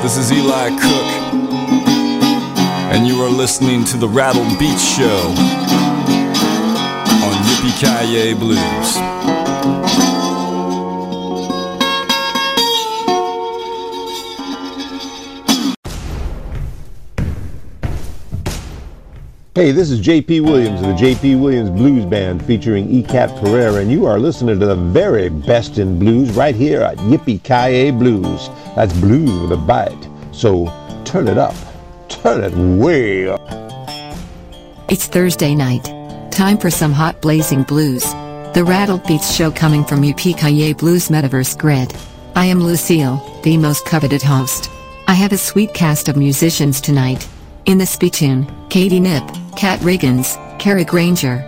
This is Eli Cook, and you are listening to the Rattled Beats Show on Yippee Kaye Blues. Hey, this is J.P. Williams of the J.P. Williams Blues Band featuring ECAP Pereira, and you are listening to the very best in blues right here at Yippee Kaye Blues. That's blues with a bite. So turn it up. Turn it way up. It's Thursday night. Time for some hot blazing blues. The Rattled Beats show coming from UPKA Blues Metaverse Grid. I am Lucille, the most coveted host. I have a sweet cast of musicians tonight. In the spittoon, Katie Knipp, Kat Riggins, Kara Grainger,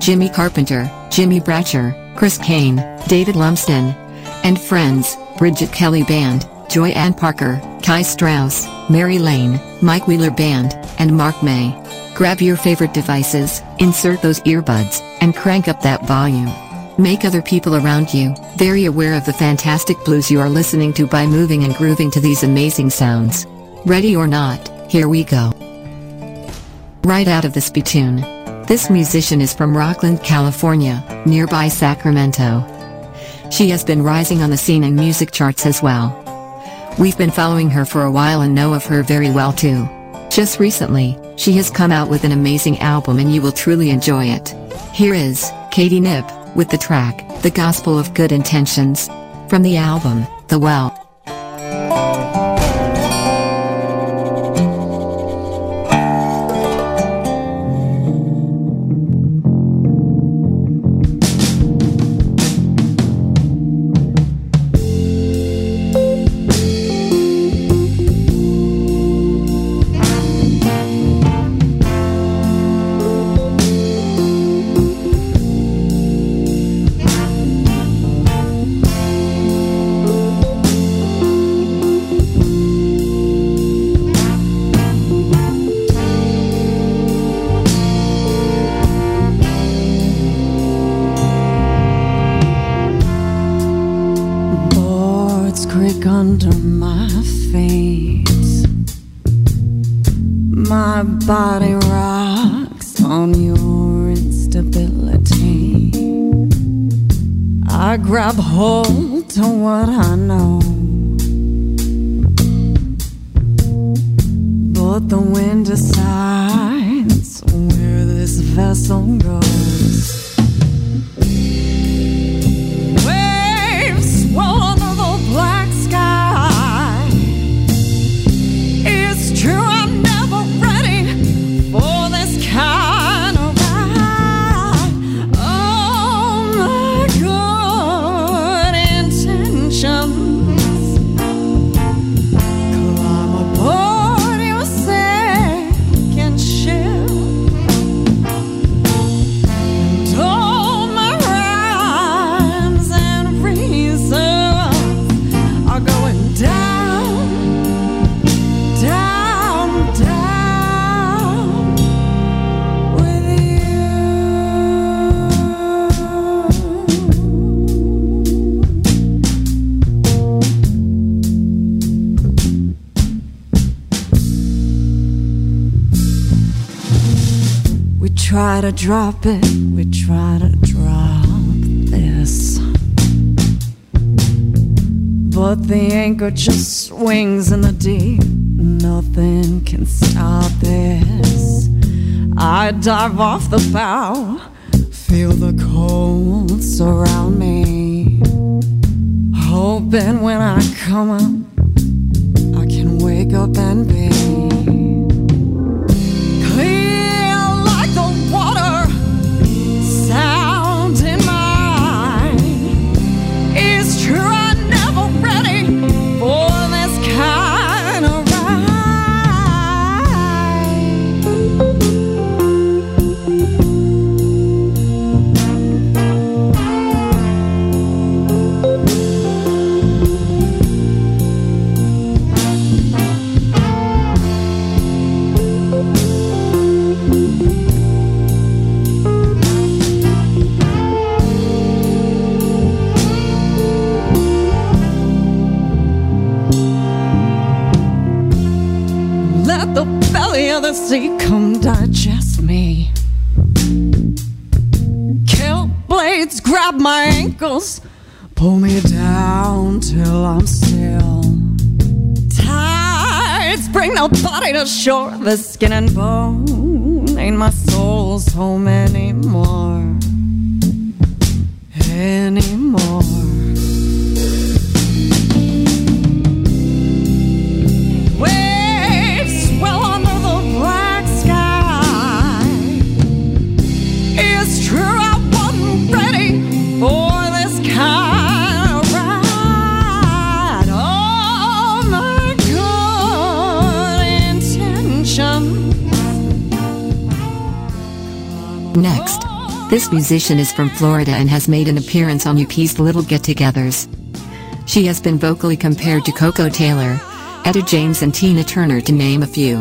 Jimmy Carpenter, Jimmy Bratcher, Chris Cain, David Lumsden, and friends, Bridget Kelly Band, Joyann Parker, Kai Strauss, Mary Lane, Mike Wheeler Band, and Mark May. Grab your favorite devices, insert those earbuds, and crank up that volume. Make other people around you very aware of the fantastic blues you are listening to by moving and grooving to these amazing sounds. Ready or not, here we go. Right out of the spittoon. This musician is from Rocklin, California, nearby Sacramento. She has been rising on the scene and music charts as well. We've been following her for a while and know of her very well too. Just recently, she has come out with an amazing album and you will truly enjoy it. Here is Katie Knipp with the track, The Gospel of Good Intentions. From the album, The Well. Drop it, we try to drop this. But the anchor just swings in the deep. Nothing can stop this. I dive off the bow, feel the cold surround me. Hoping when I come up, I can wake up and be sea come digest me. Kill blades grab my ankles, pull me down till I'm still. Tides bring the body to shore, the skin and bone ain't my soul's home anymore. Anymore. This musician is from Florida and has made an appearance on UP's Little Get Togethers. She has been vocally compared to Koko Taylor, Etta James, and Tina Turner, to name a few.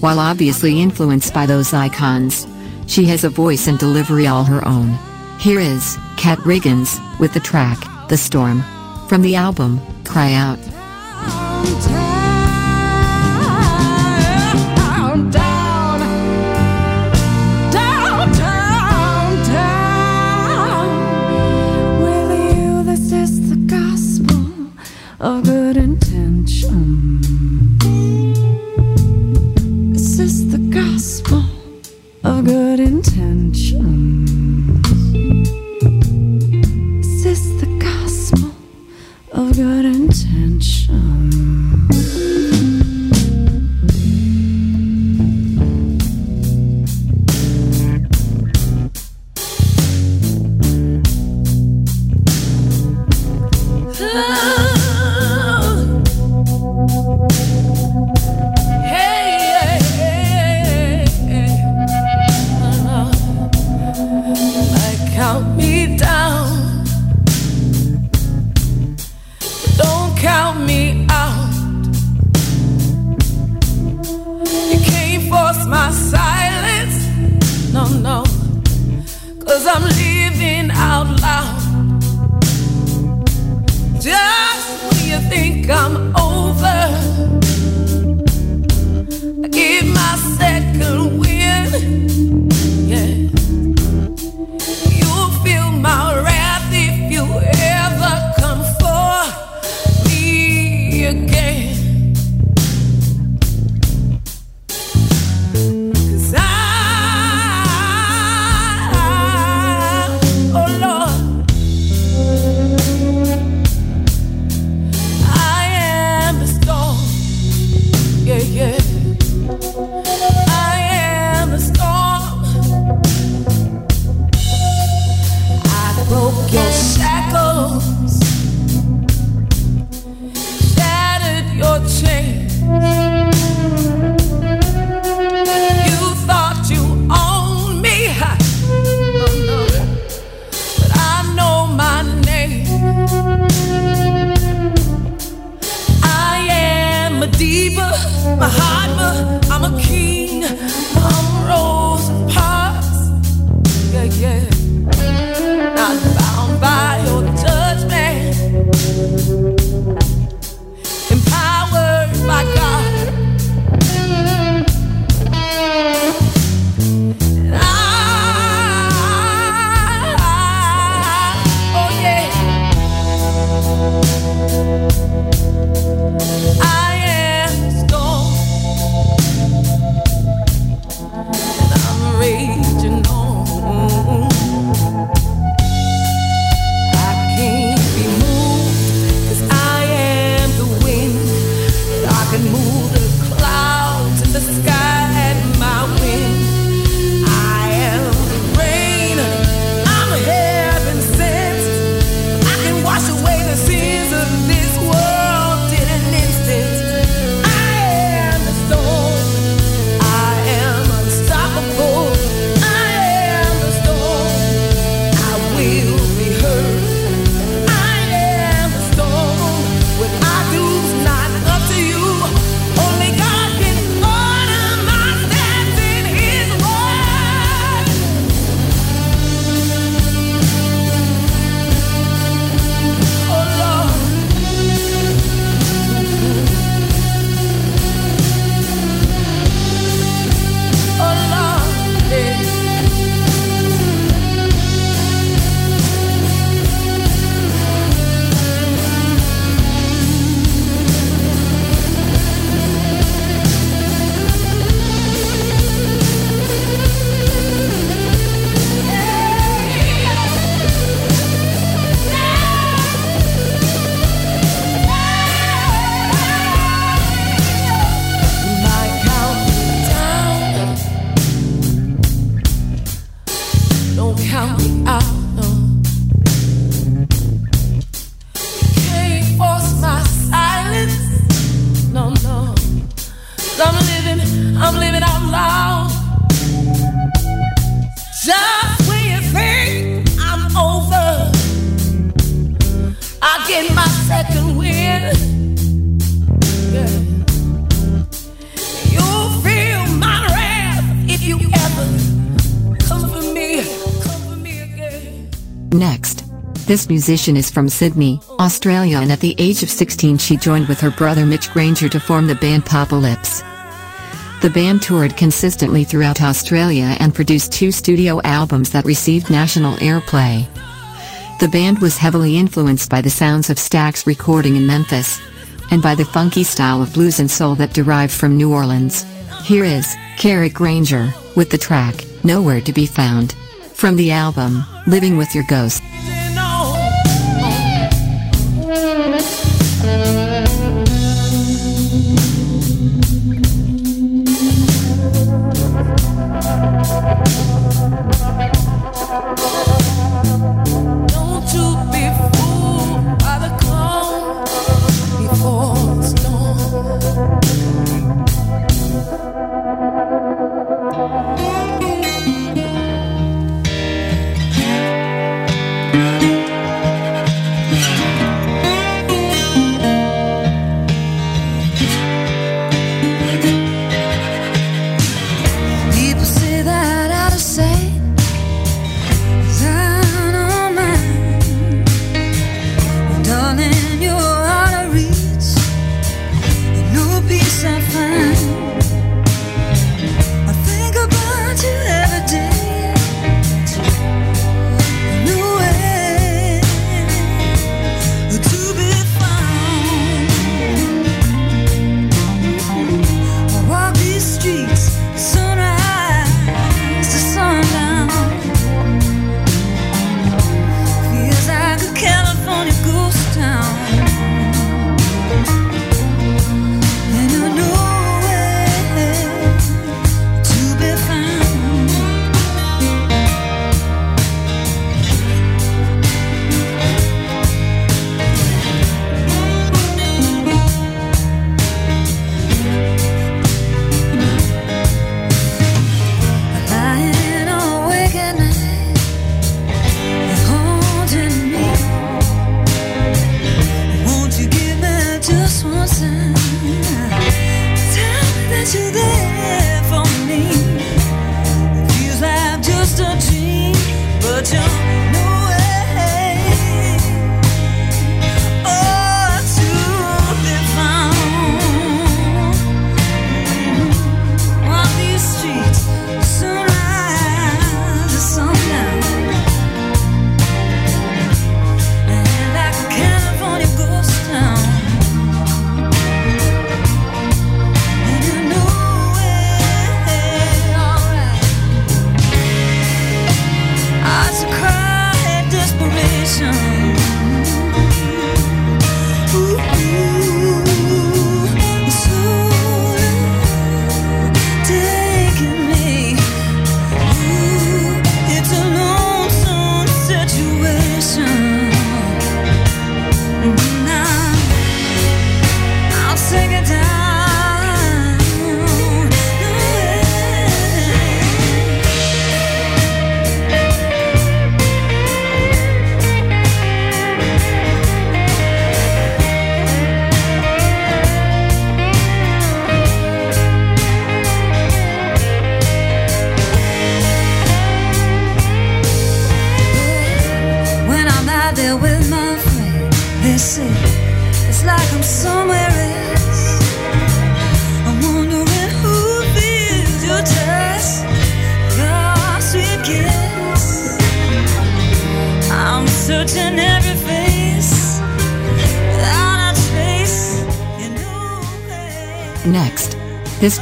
While obviously influenced by those icons, she has a voice and delivery all her own. Here is Kat Riggins with the track The Storm from the album Cry Out. Yeah, yeah. This musician is from Sydney, Australia and at the age of 16 she joined with her brother Mitch Grainger to form the band Papa Lips. The band toured consistently throughout Australia and produced two studio albums that received national airplay. The band was heavily influenced by the sounds of Stax recording in Memphis, and by the funky style of blues and soul that derived from New Orleans. Here is Kerry Grainger with the track Nowhere to Be Found from the album Living with Your Ghost.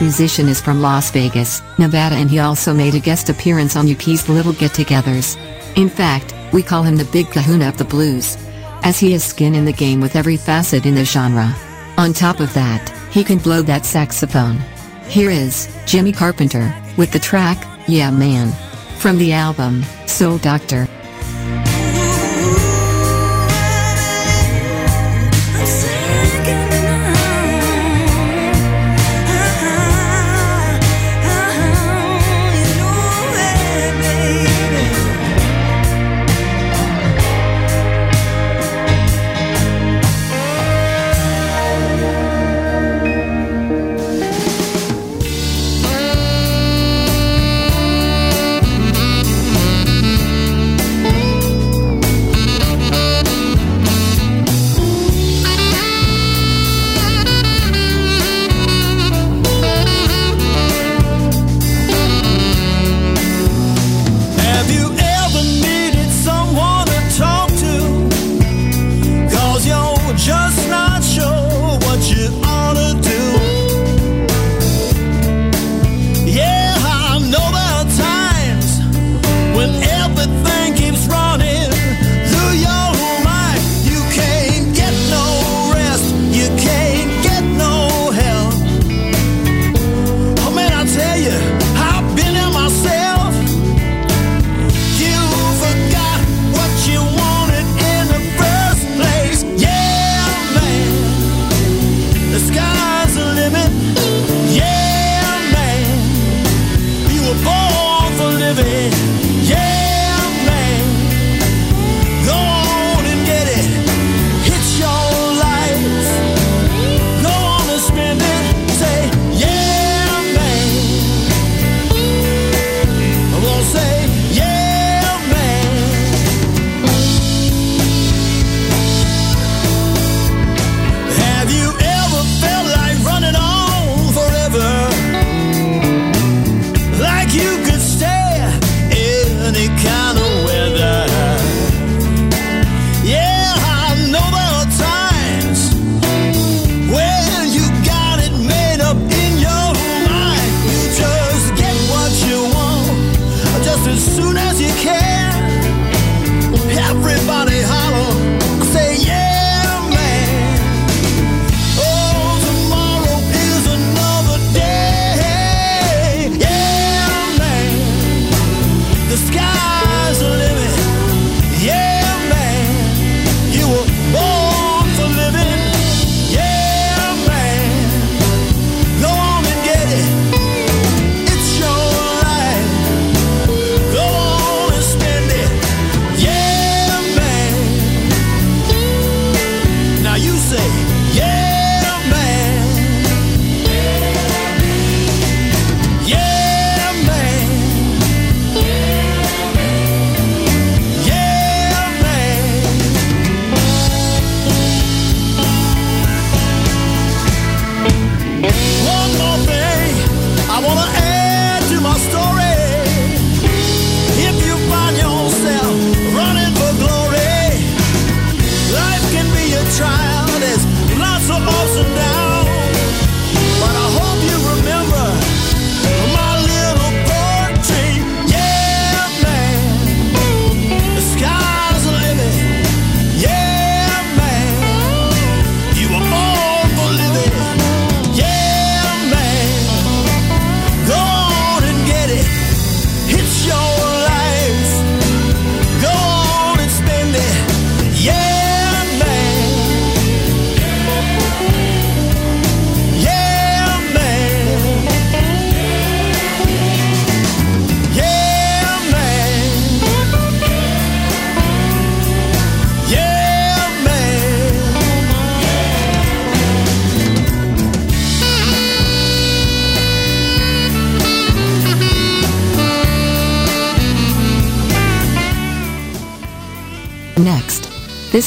Musician is from Las Vegas, Nevada and he also made a guest appearance on UP's Little Get-Togethers. In fact, we call him the Big Kahuna of the blues. As he has skin in the game with every facet in the genre. On top of that, he can blow that saxophone. Here is Jimmy Carpenter with the track Yeah Man from the album Soul Doctor.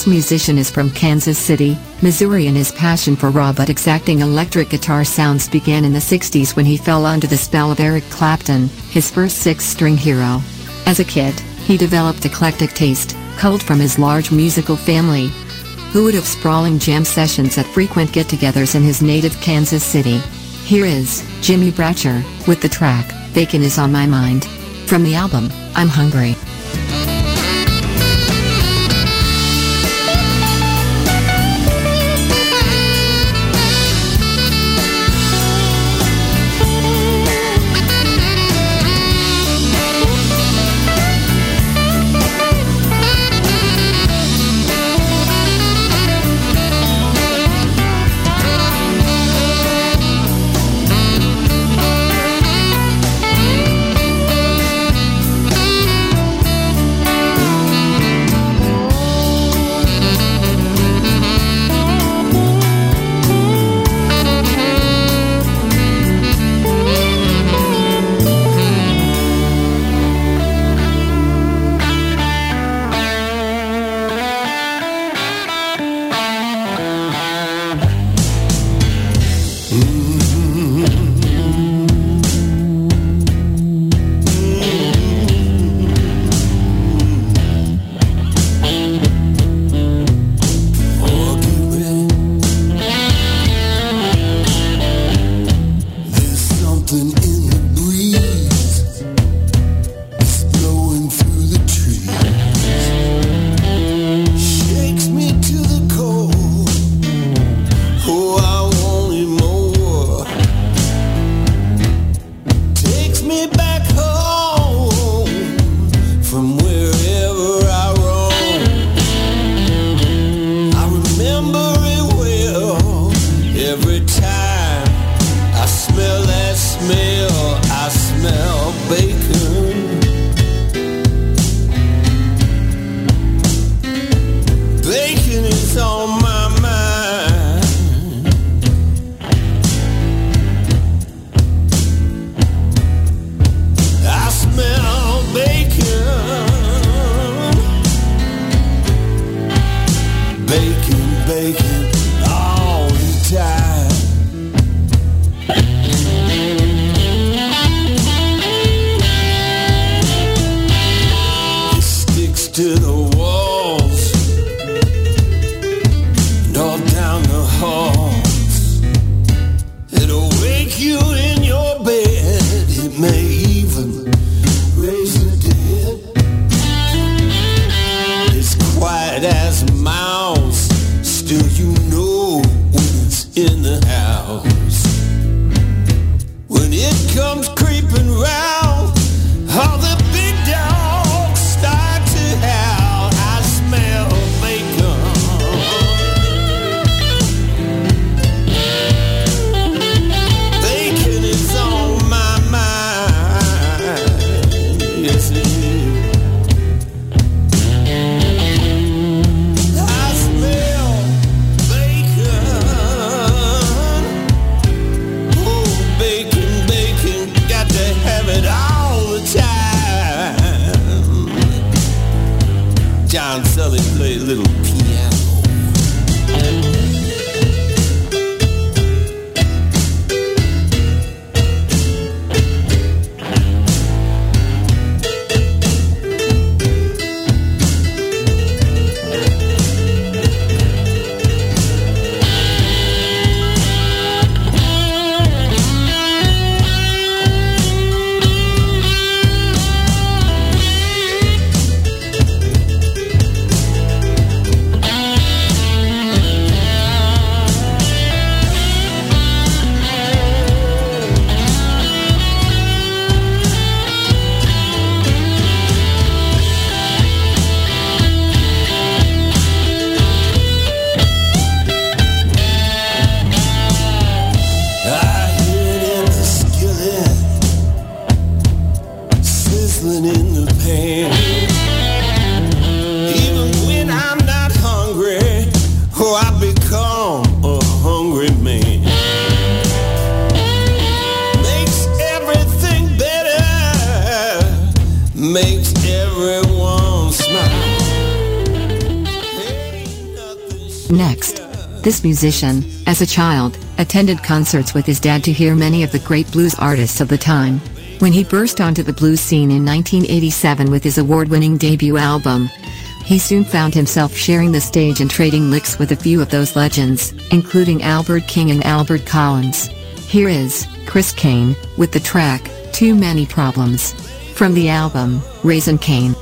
This musician is from Kansas City, Missouri and his passion for raw but exacting electric guitar sounds began in the 60s when he fell under the spell of Eric Clapton, his first six-string hero. As a kid, he developed eclectic taste, culled from his large musical family. Who would have sprawling jam sessions at frequent get-togethers in his native Kansas City? Here is Jimmy Bratcher with the track Bacon is on My Mind. From the album, I'm Hungry. This musician, as a child, attended concerts with his dad to hear many of the great blues artists of the time. When he burst onto the blues scene in 1987 with his award-winning debut album, he soon found himself sharing the stage and trading licks with a few of those legends, including Albert King and Albert Collins. Here is Chris Cain with the track Too Many Problems from the album Raisin Cain.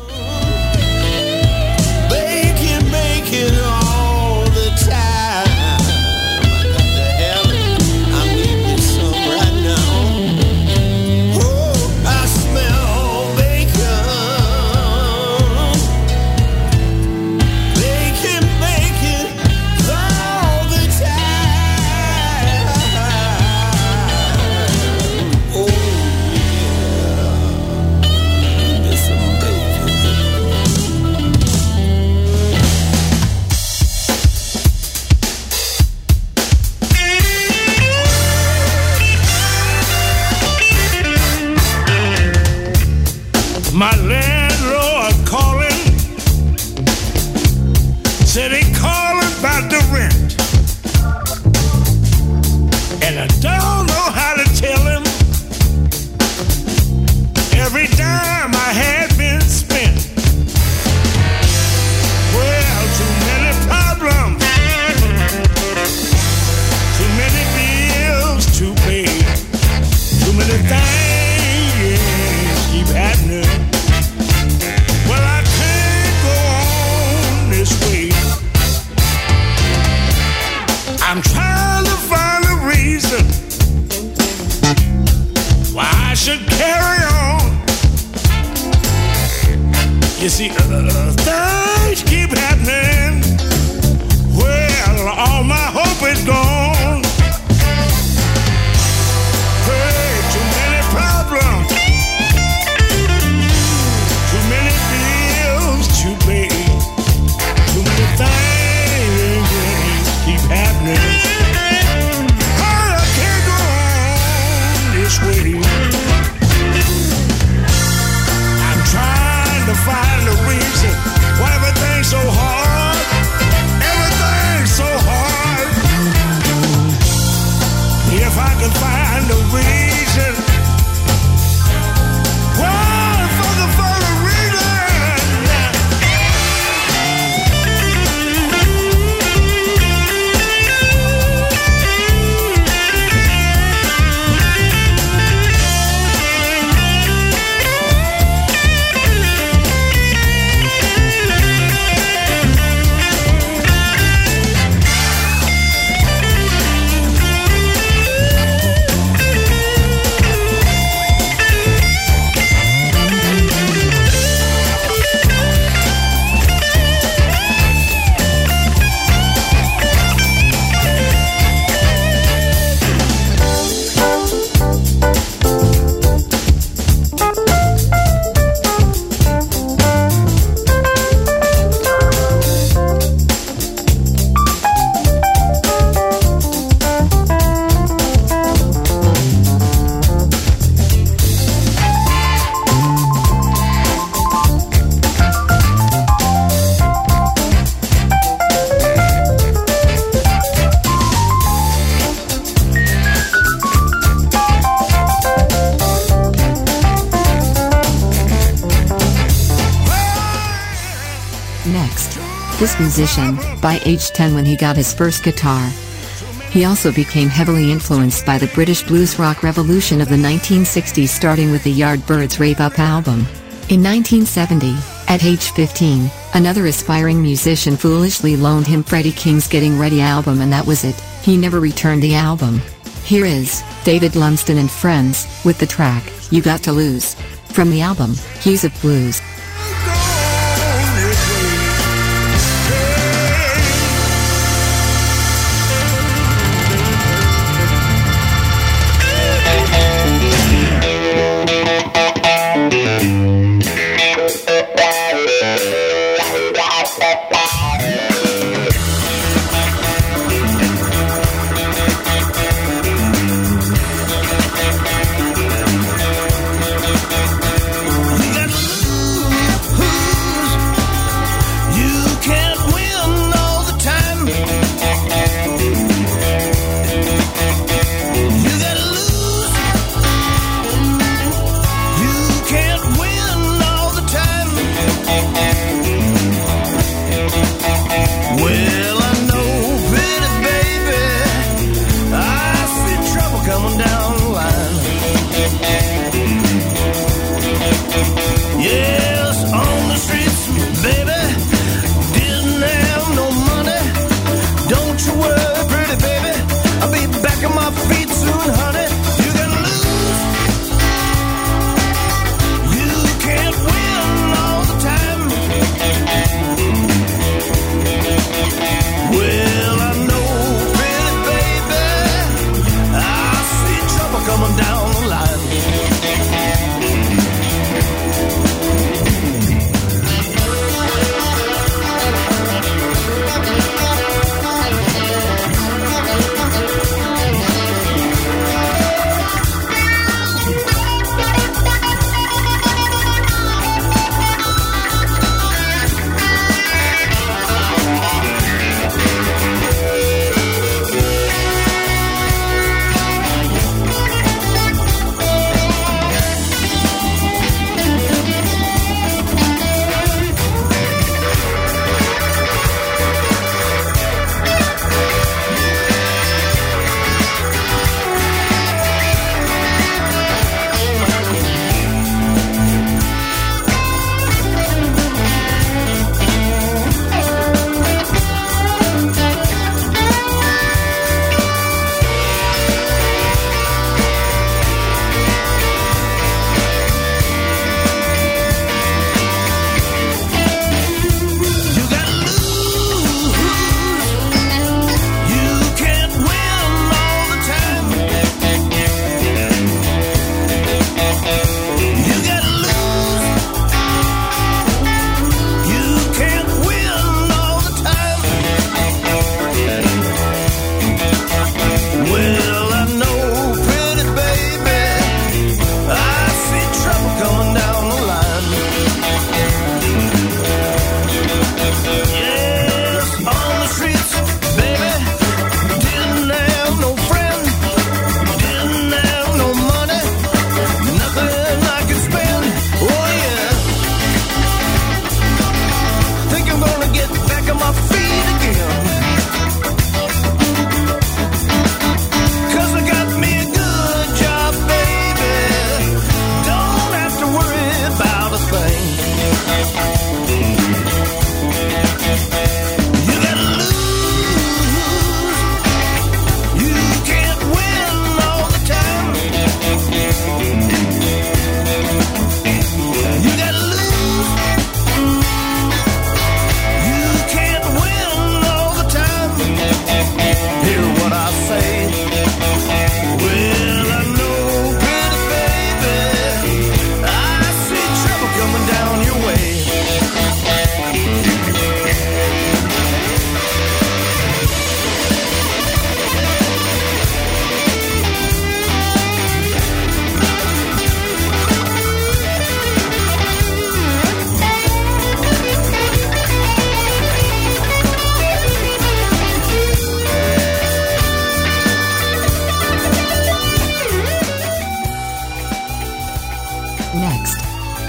This musician, by age 10 when he got his first guitar. He also became heavily influenced by the British blues rock revolution of the 1960s starting with the Yardbirds Rave Up album. In 1970, at age 15, another aspiring musician foolishly loaned him Freddie King's Getting Ready album and that was it, he never returned the album. Here is, David Lumsden and Friends, with the track, You Got to Lose. From the album, Hues of Blues.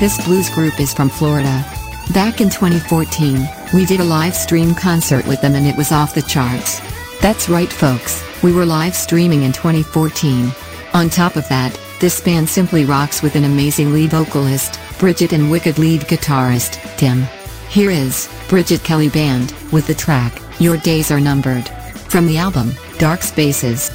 This blues group is from Florida. Back in 2014, we did a live stream concert with them and it was off the charts. That's right folks, we were live streaming in 2014. On top of that, this band simply rocks with an amazing lead vocalist, Bridget and wicked lead guitarist, Tim. Here is, Bridget Kelly Band, with the track, Your Days Are Numbered. From the album, Dark Spaces.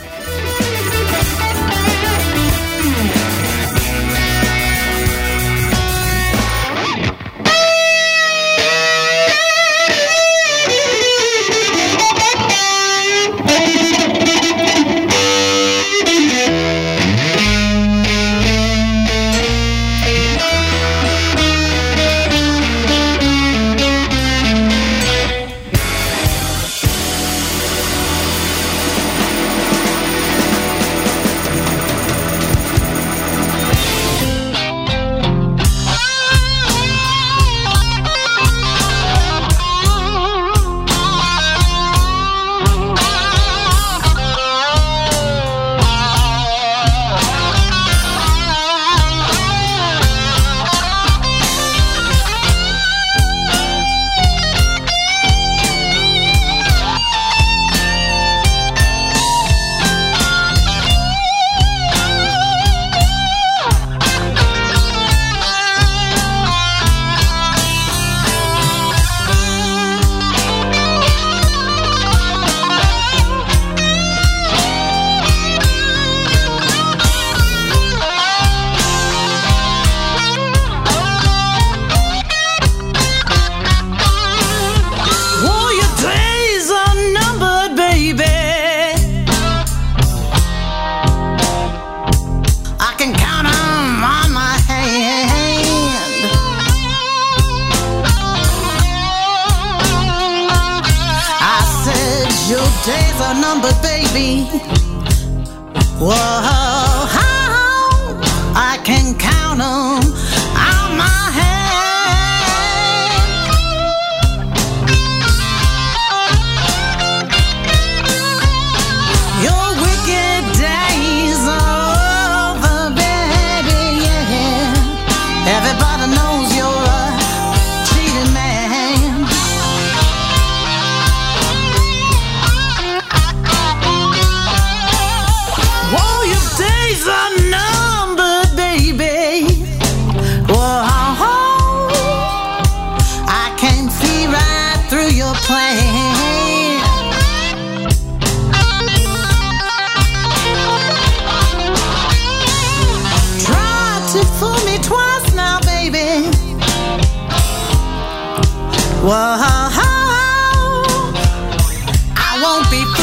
I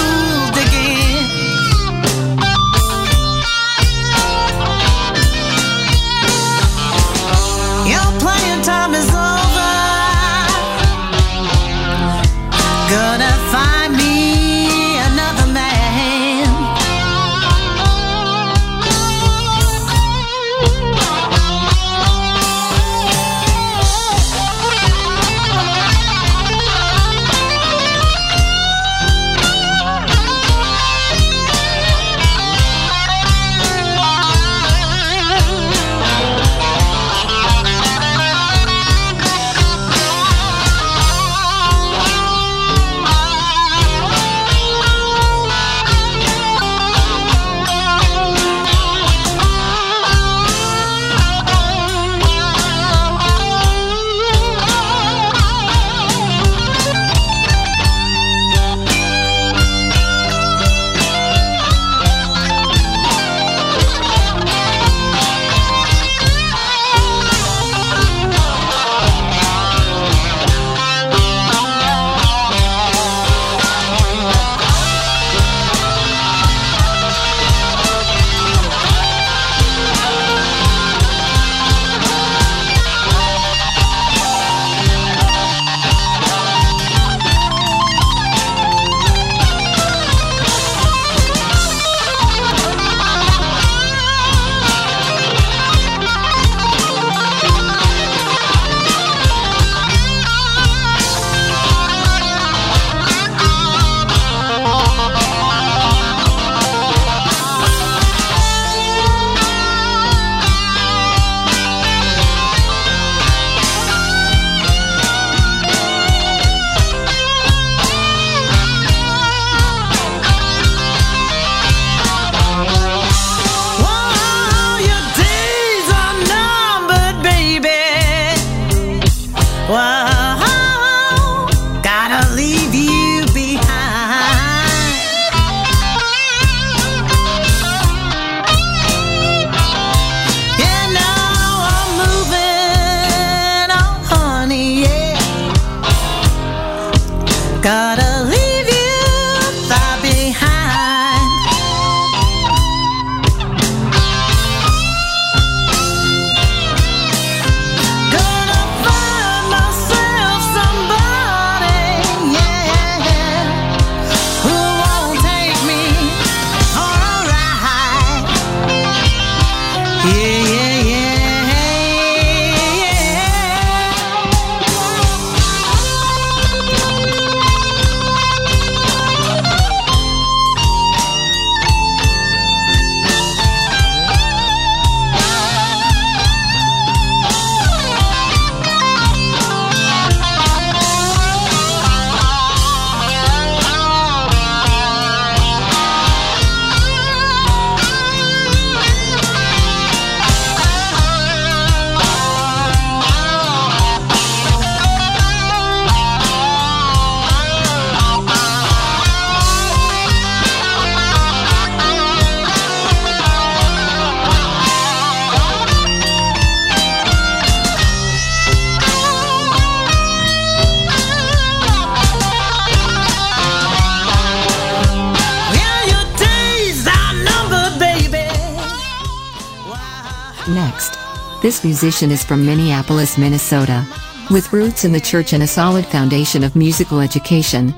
musician is from Minneapolis, Minnesota. With roots in the church and a solid foundation of musical education,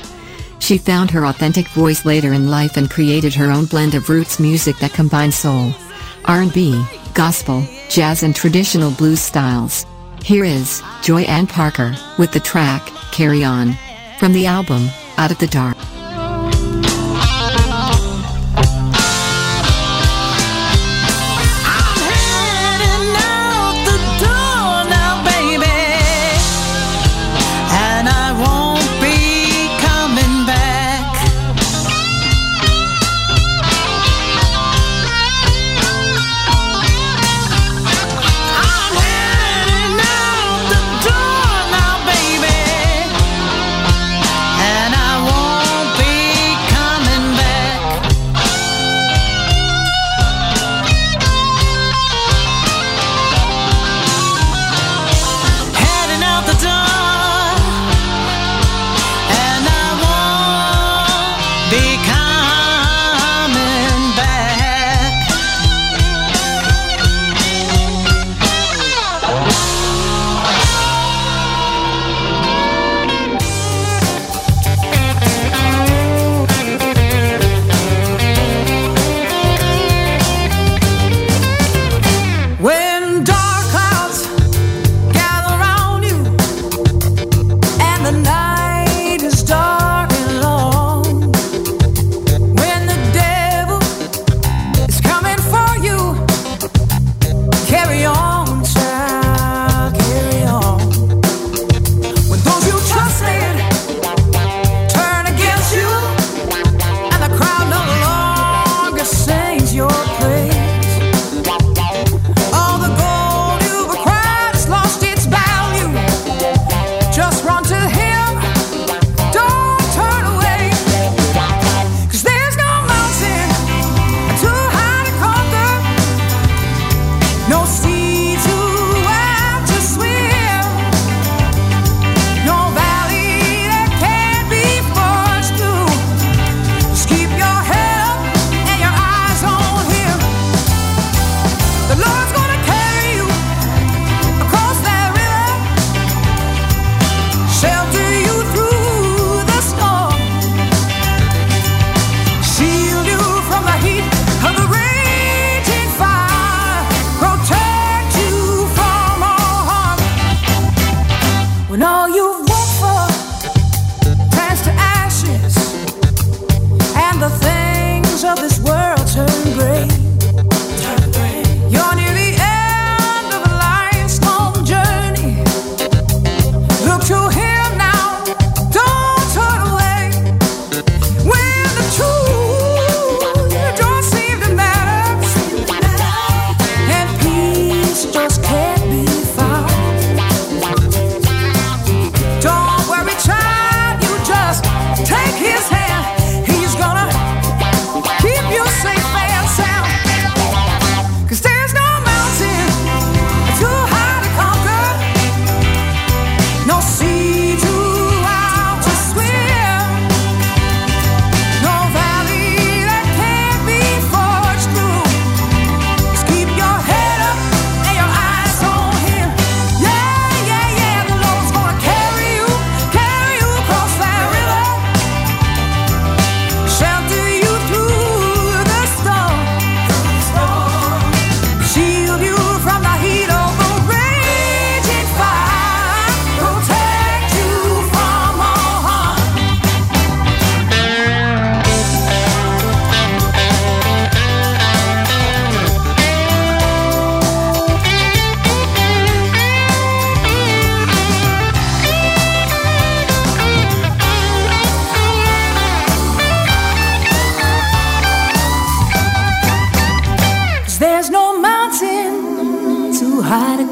she found her authentic voice later in life and created her own blend of roots music that combines soul, R&B, gospel, jazz and traditional blues styles. Here is Joyann Parker with the track Carry On from the album Out of the Dark.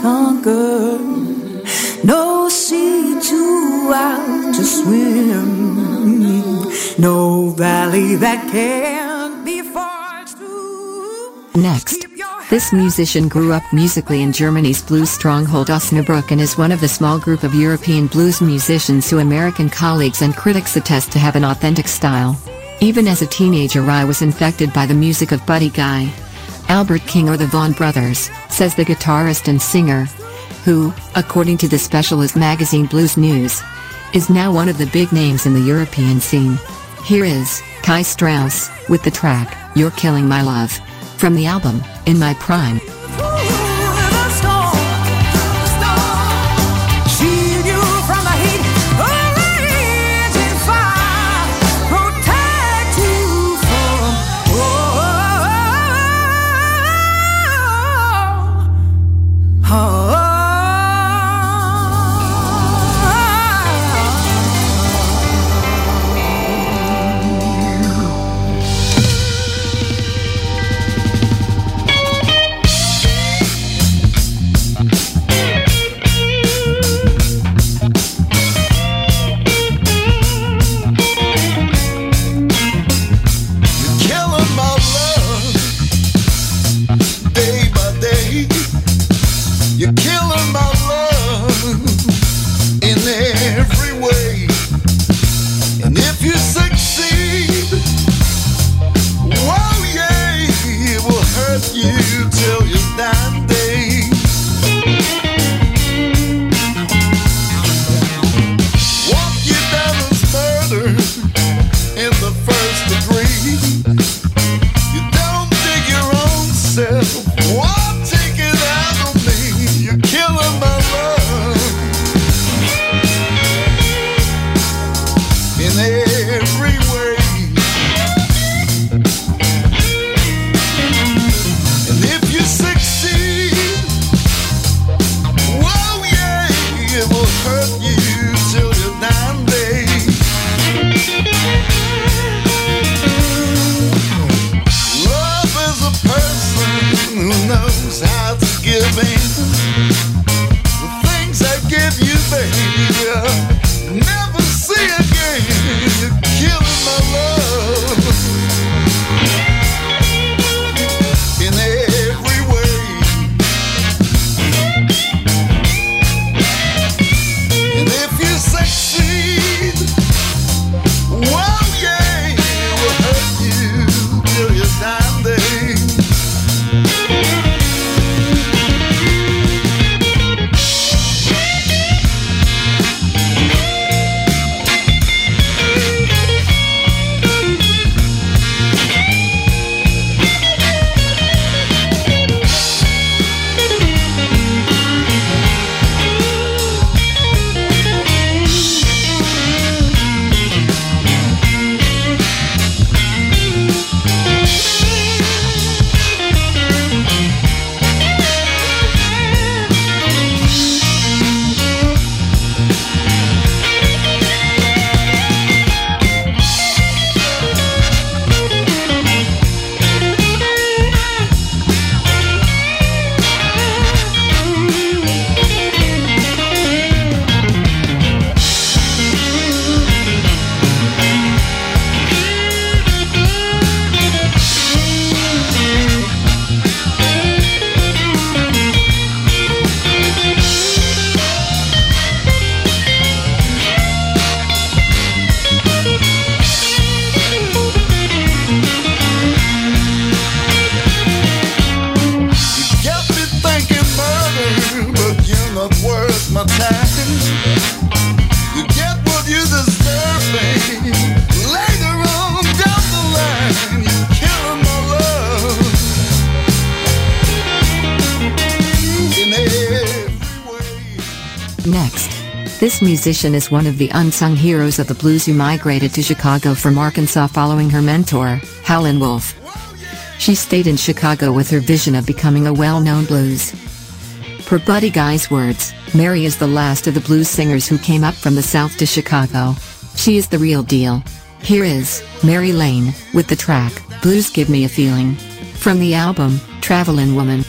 conquer, no sea too wild to swim, no valley that can't be forged through. Next. This musician grew up musically in Germany's blues stronghold Osnabrück and is one of the small group of European blues musicians who American colleagues and critics attest to have an authentic style. Even as a teenager I was infected by the music of Buddy Guy, Albert King or the Vaughan Brothers, says the guitarist and singer, who, according to the specialist magazine Blues News, is now one of the big names in the European scene. Here is Kai Strauss with the track You're Killing My Love from the album In My Prime. This musician is one of the unsung heroes of the blues who migrated to Chicago from Arkansas following her mentor, Howlin' Wolf. She stayed in Chicago with her vision of becoming a well-known blues. Per Buddy Guy's words, Mary is the last of the blues singers who came up from the South to Chicago. She is the real deal. Here is Mary Lane with the track Blues Give Me a Feeling from the album Travelin' Woman.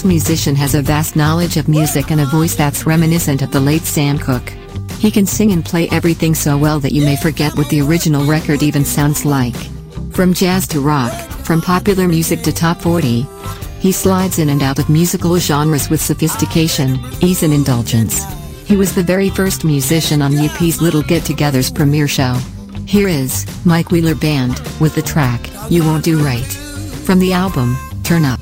This musician has a vast knowledge of music and a voice that's reminiscent of the late Sam Cooke. He can sing and play everything so well that you may forget what the original record even sounds like. From jazz to rock, from popular music to top 40, he slides in and out of musical genres with sophistication, ease and indulgence. He was the very first musician on UP's Little Get Together's premiere show. Here is Mike Wheeler Band with the track You Won't Do Right. From the album, Turn Up.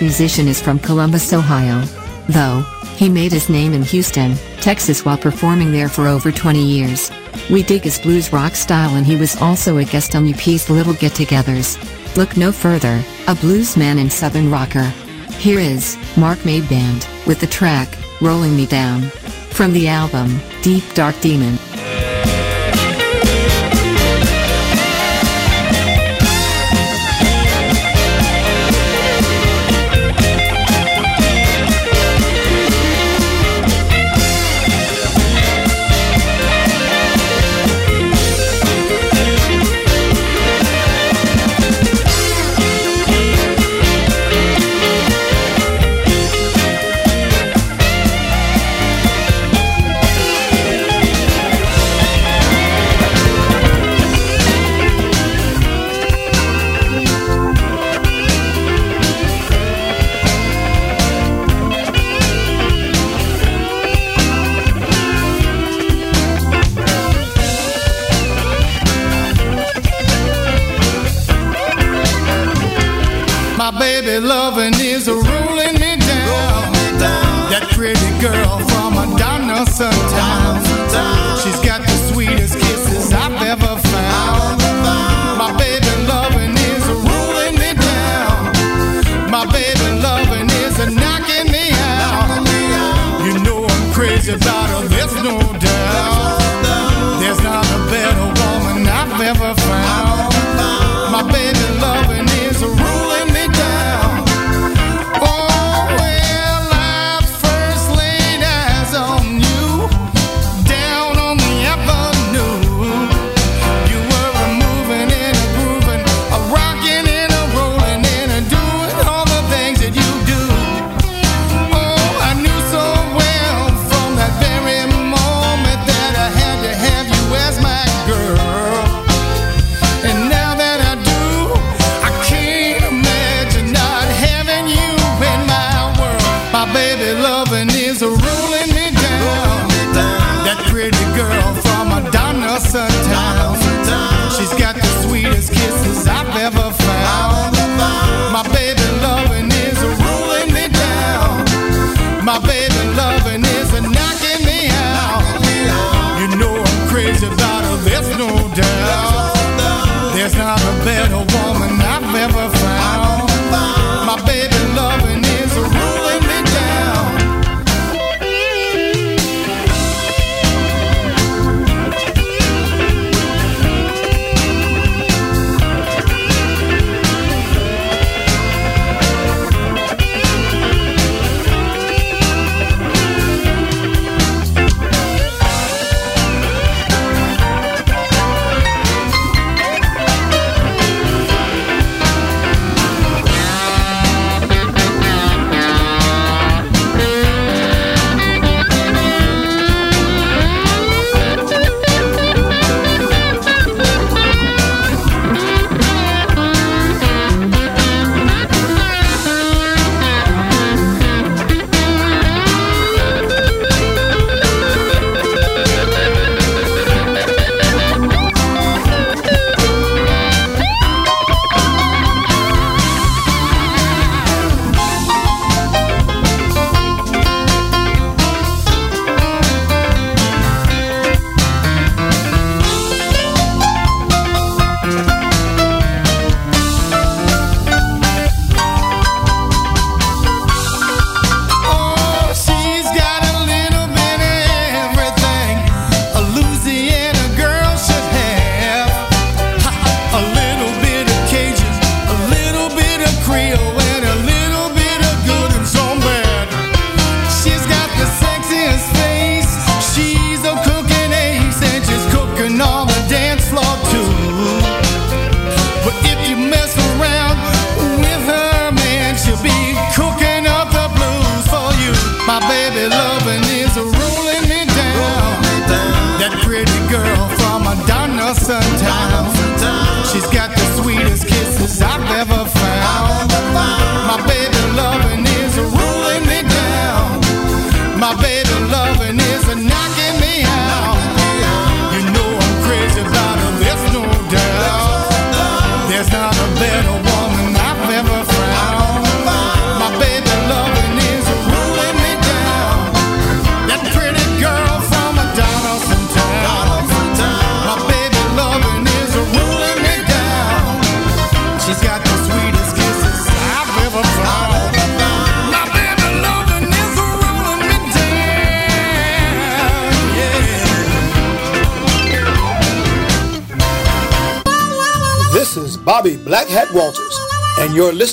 musician is from Columbus, Ohio. Though, he made his name in Houston, Texas while performing there for over 20 years. We dig his blues rock style and he was also a guest on UP's Little Get Togethers. Look no further, a blues man and southern rocker. Here is, Mark May Band, with the track, Rolling Me Down. From the album, Deep Dark Demon.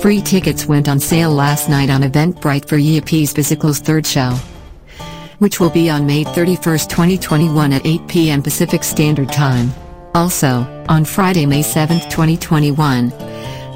Free tickets went on sale last night on Eventbrite for Yippie's Physical's third show, which will be on May 31, 2021 at 8 p.m. Pacific Standard Time. Also, on Friday, May 7, 2021,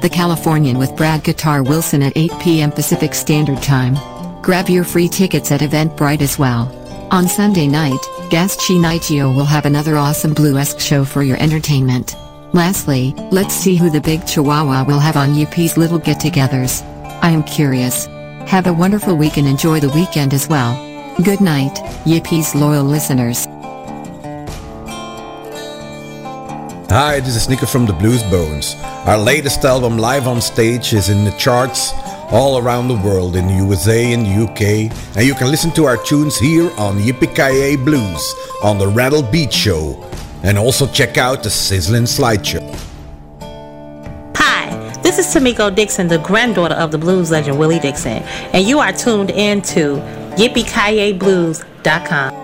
The Californian with Brad Guitar Wilson at 8 p.m. Pacific Standard Time. Grab your free tickets at Eventbrite as well. On Sunday night, Gas Chinitio will have another awesome Bluesque show for your entertainment. Lastly, let's see who the big Chihuahua will have on UP's little get-togethers. I am curious. Have a wonderful week and enjoy the weekend as well. Good night, Yippie's loyal listeners. Hi, this is Nico from the Blues Bones. Our latest album, Live on Stage, is in the charts all around the world in the USA and the UK, and you can listen to our tunes here on Yippee Blues on the Rattled Beats Show. And also check out the Sizzling Slideshow. Hi, this is Tamiko Dixon, the granddaughter of the blues legend Willie Dixon, and you are tuned in to YippieKayeBlues.com.